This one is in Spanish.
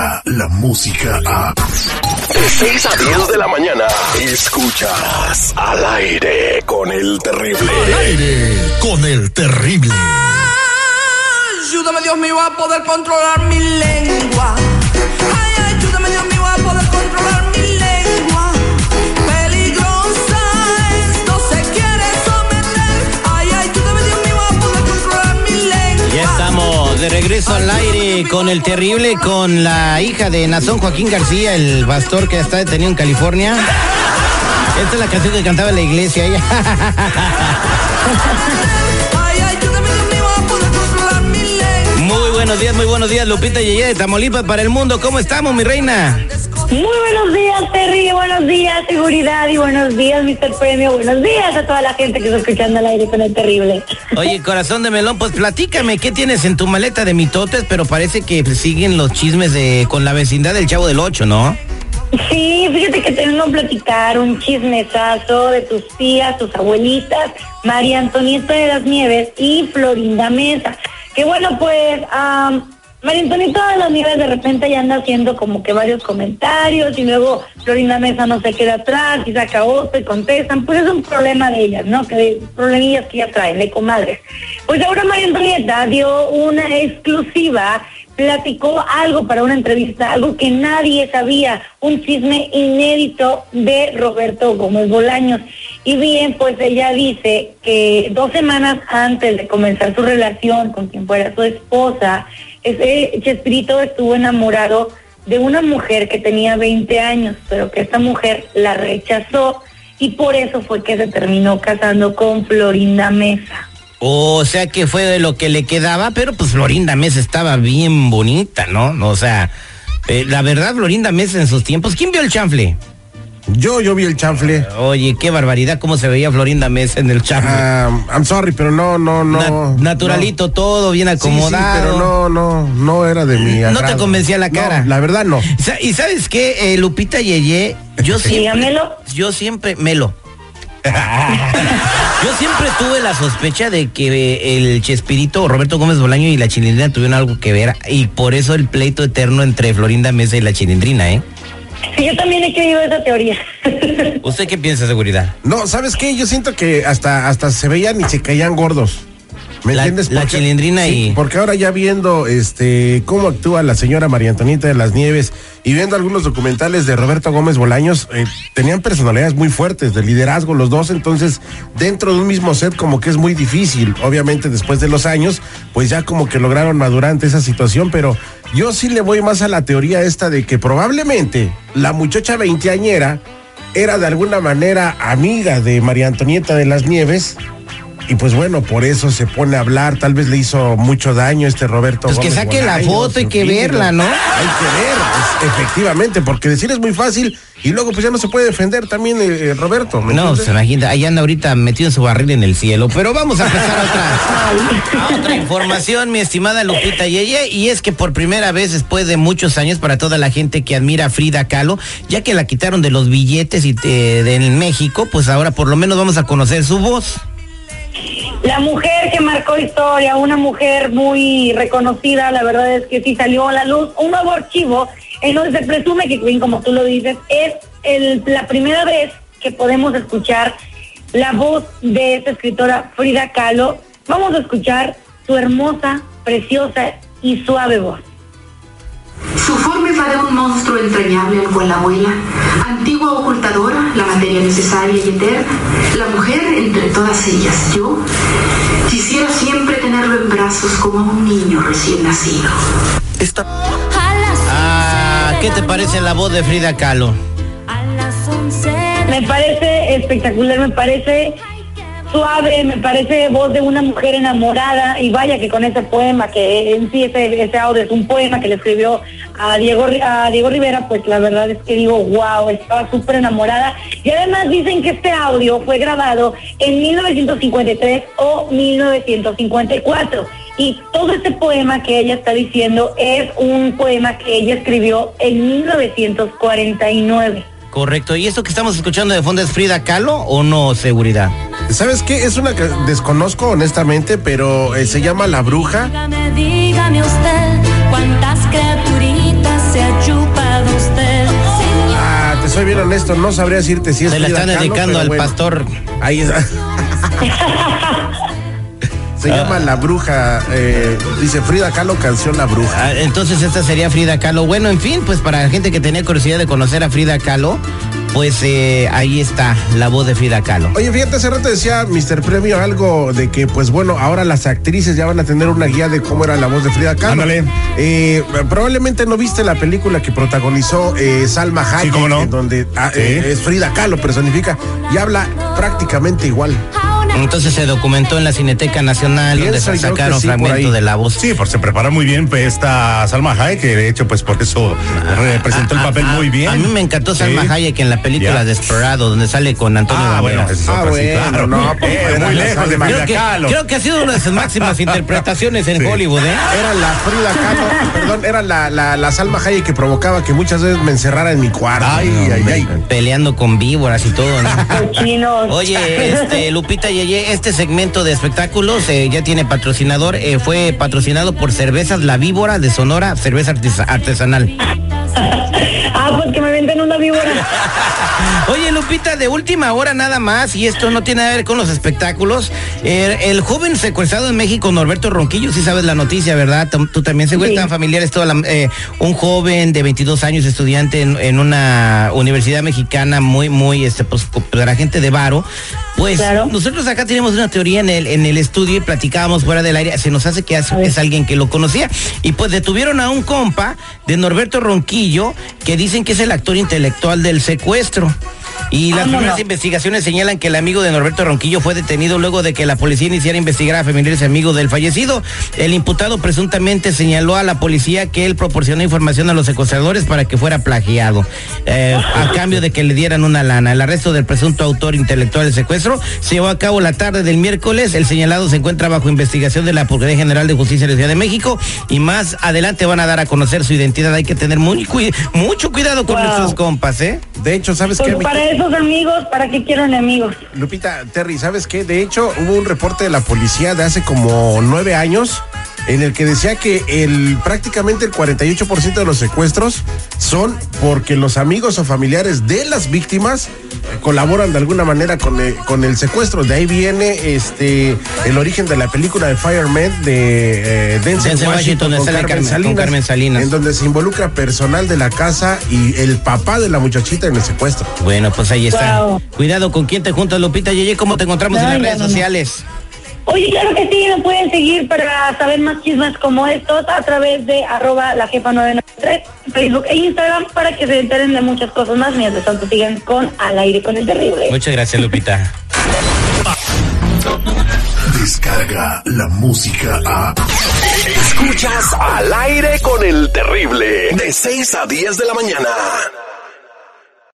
llega la música a... De 6 a 10 de la mañana, escuchas al aire con el terrible. Al aire con el terrible. Ayúdame Dios mío a poder controlar mi lengua. Regreso al aire con el terrible, con la hija de Nazón Joaquín García, el pastor que está detenido en California. Esta es la canción que cantaba la iglesia. ella. Muy buenos días, muy buenos días, Lupita Yeye de Tamaulipas para el mundo. ¿Cómo estamos, mi reina? Muy buenos días, Terry. Buenos días, seguridad. Y buenos días, Mr. Premio. Buenos días a toda la gente que está escuchando al aire con el terrible. Oye, corazón de melón, pues platícame, ¿qué tienes en tu maleta de mitotes? Pero parece que siguen los chismes de con la vecindad del Chavo del Ocho, ¿no? Sí, fíjate que te vengo a platicar un chismesazo de tus tías, tus abuelitas, María Antonieta de las Nieves y Florinda Mesa. Que bueno, pues, am, María Antonieta de Nieves de repente ya anda haciendo como que varios comentarios y luego Florinda Mesa no se queda atrás y saca otro y contestan. Pues es un problema de ellas, ¿no? Que problemillas que ya traen, de comadres. Pues ahora María Antonieta dio una exclusiva platicó algo para una entrevista, algo que nadie sabía, un chisme inédito de Roberto Gómez Bolaños. Y bien, pues ella dice que dos semanas antes de comenzar su relación con quien fuera su esposa, ese Chespirito estuvo enamorado de una mujer que tenía 20 años, pero que esta mujer la rechazó y por eso fue que se terminó casando con Florinda Mesa. O sea que fue de lo que le quedaba, pero pues Florinda Mesa estaba bien bonita, ¿no? O sea, eh, la verdad, Florinda Mesa en sus tiempos. ¿Quién vio el chanfle? Yo, yo vi el chanfle. Oye, qué barbaridad cómo se veía Florinda Mesa en el chanfle. Ah, I'm sorry, pero no, no, no. Na- naturalito todo, bien no. Sí, sí, acomodado. pero no, no, no era de mi No te agrado. convencía la cara. No, la verdad no. Sa- Y sabes qué, Eh, Lupita Yeye, yo siempre, Dígamelo. yo siempre, Melo. yo siempre tuve la sospecha de que eh, el Chespirito, Roberto Gómez Bolaño y la Chilindrina tuvieron algo que ver y por eso el pleito eterno entre Florinda Mesa y la Chilindrina, ¿eh? Sí, yo también he creído esa teoría. ¿Usted qué piensa, seguridad? No, ¿sabes qué? Yo siento que hasta, hasta se veían y se caían gordos. ¿Me La- entiendes? la Chilindrina y- Porque ahora ya viendo este cómo actúa la señora María Antonita de las Nieves y viendo algunos documentales de Roberto Gómez Bolaños, eh, tenían personalidades muy fuertes, de liderazgo los dos, entonces dentro de un mismo set como que es muy difícil. Obviamente después de los años, pues ya como que lograron madurar ante esa situación, pero yo sí le voy más a la teoría esta de que probablemente la muchacha veinteañera era de alguna manera amiga de María Antonieta de las Nieves. Y pues bueno, por eso se pone a hablar, tal vez le hizo mucho daño este Roberto. Pues que saque la foto, hay en que verla, ¿no? Hay que ver, pues, efectivamente, porque decir es muy fácil y luego pues ya no se puede defender también eh, eh, Roberto. ¿me No, entiendes? se imagina, ahí anda ahorita metido en su barril en el cielo. Pero vamos a empezar otra, a otra información, mi estimada Lupita Yeye, y es que por primera vez después de muchos años para toda la gente que admira a Frida Kahlo, ya que la quitaron de los billetes y eh, de, en México, pues ahora por lo menos vamos a conocer su voz. La mujer que marcó historia, una mujer muy reconocida, la verdad es que sí salió a la luz un nuevo archivo en donde se presume que, como tú lo dices, es la primera vez que podemos escuchar la voz de esta escritora Frida Kahlo. Vamos a escuchar su hermosa, preciosa y suave voz. Su forma es la de un monstruo entrañable al cual la abuela, antigua ocultadora, la materia necesaria y eterna, la mujer entre todas ellas, yo, quisiera siempre tenerlo en brazos como a un niño recién nacido. Ah, ¿qué te parece la voz de Frida Kahlo? Me parece espectacular, me parece suave, me parece voz de una mujer enamorada y vaya que con ese poema, que en sí ese, ese audio es un poema que le escribió a Diego, a Diego Rivera, pues la verdad es que digo, wow, estaba súper enamorada. Y además dicen que este audio fue grabado en 1953 o 1954. Y todo este poema que ella está diciendo es un poema que ella escribió en 1949. Correcto. ¿Y esto que estamos escuchando de fondo es Frida Kahlo o no, seguridad? ¿Sabes qué? Es una que desconozco honestamente, pero eh, se llama La Bruja. Dígame, dígame usted cuántas criaturitas soy bien honesto, no sabría decirte si es Se la están Kahlo, dedicando al bueno, pastor. Ahí está. Se Ah. llama La Bruja, eh, dice Frida Kahlo, canción La Bruja. Ah, Entonces esta sería Frida Kahlo. Bueno, en fin, pues para la gente que tenía curiosidad de conocer a Frida Kahlo, pues eh, ahí está la voz de Frida Kahlo. Oye, fíjate, hace rato decía Mr. Premio algo de que, pues bueno, ahora las actrices ya van a tener una guía de cómo era la voz de Frida Kahlo. Ándale. Eh, probablemente no viste la película que protagonizó eh, Salma Hayek, Sí, cómo no. en donde ah, Sí. eh, es Frida Kahlo, personifica, y habla prácticamente igual. Entonces se documentó en la Cineteca Nacional donde se sacaron sí, fragmentos de la voz. Sí, pues se prepara muy bien pues, esta Salma Hayek, que de hecho, pues por eso representó el A- papel a- muy bien. A mí me encantó Salma Sí. Hayek en la película. Desperado, donde sale con Antonio Ah, bueno, Banderas. es Ah, sí, bueno, claro. no, Eh, muy lejos de. Frida Creo que, Kahlo. creo que ha sido una de sus máximas interpretaciones en Sí. Hollywood, ¿eh? Era la Frida Kahlo, perdón, era la, la, la Salma Hayek que provocaba que muchas veces me encerrara en mi cuarto. Ay, No, ay, ay. Peleando con víboras y todo, ¿no? Cochinos. Oye, este, Lupita Este segmento de espectáculos eh, ya tiene patrocinador. eh, fue patrocinado por Cervezas La Víbora de Sonora, cerveza artesa- artesanal. Ah, pues que me venden una víbora. Oye, Lupita, de última hora nada más, y esto no tiene nada que ver con los espectáculos. eh, el joven secuestrado en México, Norberto Ronquillo, sí sabes la noticia, ¿verdad? Tú, tú también se Sí. tan familiares toda la- eh, un joven de 22 años, estudiante en, en una universidad mexicana muy, muy, este, pues, de la gente de Varo. Pues Claro. nosotros acá tenemos una teoría en el, en el estudio y platicábamos fuera del aire. Se nos hace que es alguien que lo conocía. Y pues detuvieron a un compa de Norberto Ronquillo que dicen que es el actor intelectual del secuestro. Y las Vámonos. primeras investigaciones señalan que el amigo de Norberto Ronquillo fue detenido luego de que la policía iniciara a investigar a familiares y amigos del fallecido. El imputado presuntamente señaló a la policía que él proporcionó información a los secuestradores para que fuera plagiado, eh, a cambio de que le dieran una lana. El arresto del presunto autor intelectual del secuestro se llevó a cabo la tarde del miércoles. El señalado se encuentra bajo investigación de la Procuraduría General de Justicia de la Ciudad de México y más adelante van a dar a conocer su identidad. Hay que tener muy mucho cuidado con Wow. nuestros compas, ¿eh? De hecho, ¿sabes Pues qué? Esos amigos, ¿para qué quiero enemigos? Lupita, Terry, ¿sabes qué? De hecho, hubo un reporte de la policía de hace como nueve años en el que decía que el prácticamente el 48% de los secuestros son porque los amigos o familiares de las víctimas colaboran de alguna manera con el, con el secuestro. De ahí viene este el origen de la película de Fireman de eh, Denzel, Denzel Washington, Washington, con, sale Carmen Carmen- con Salinas, Carmen Salinas. en donde se involucra personal de la casa y el papá de la muchachita en el secuestro. Bueno, pues ahí está. Wow. Cuidado con quién te juntas, Lupita Yeye. ¿Cómo te encontramos en las no, redes no, no. sociales? Oye, claro que sí, me pueden seguir para saber más chismes como estos a través de arroba la jefa 993, Facebook e Instagram para que se enteren de muchas cosas más mientras tanto sigan con Al aire con el terrible. Muchas gracias, Lupita. Descarga la música a. Escuchas al aire con el terrible. De 6 a 10 de la mañana.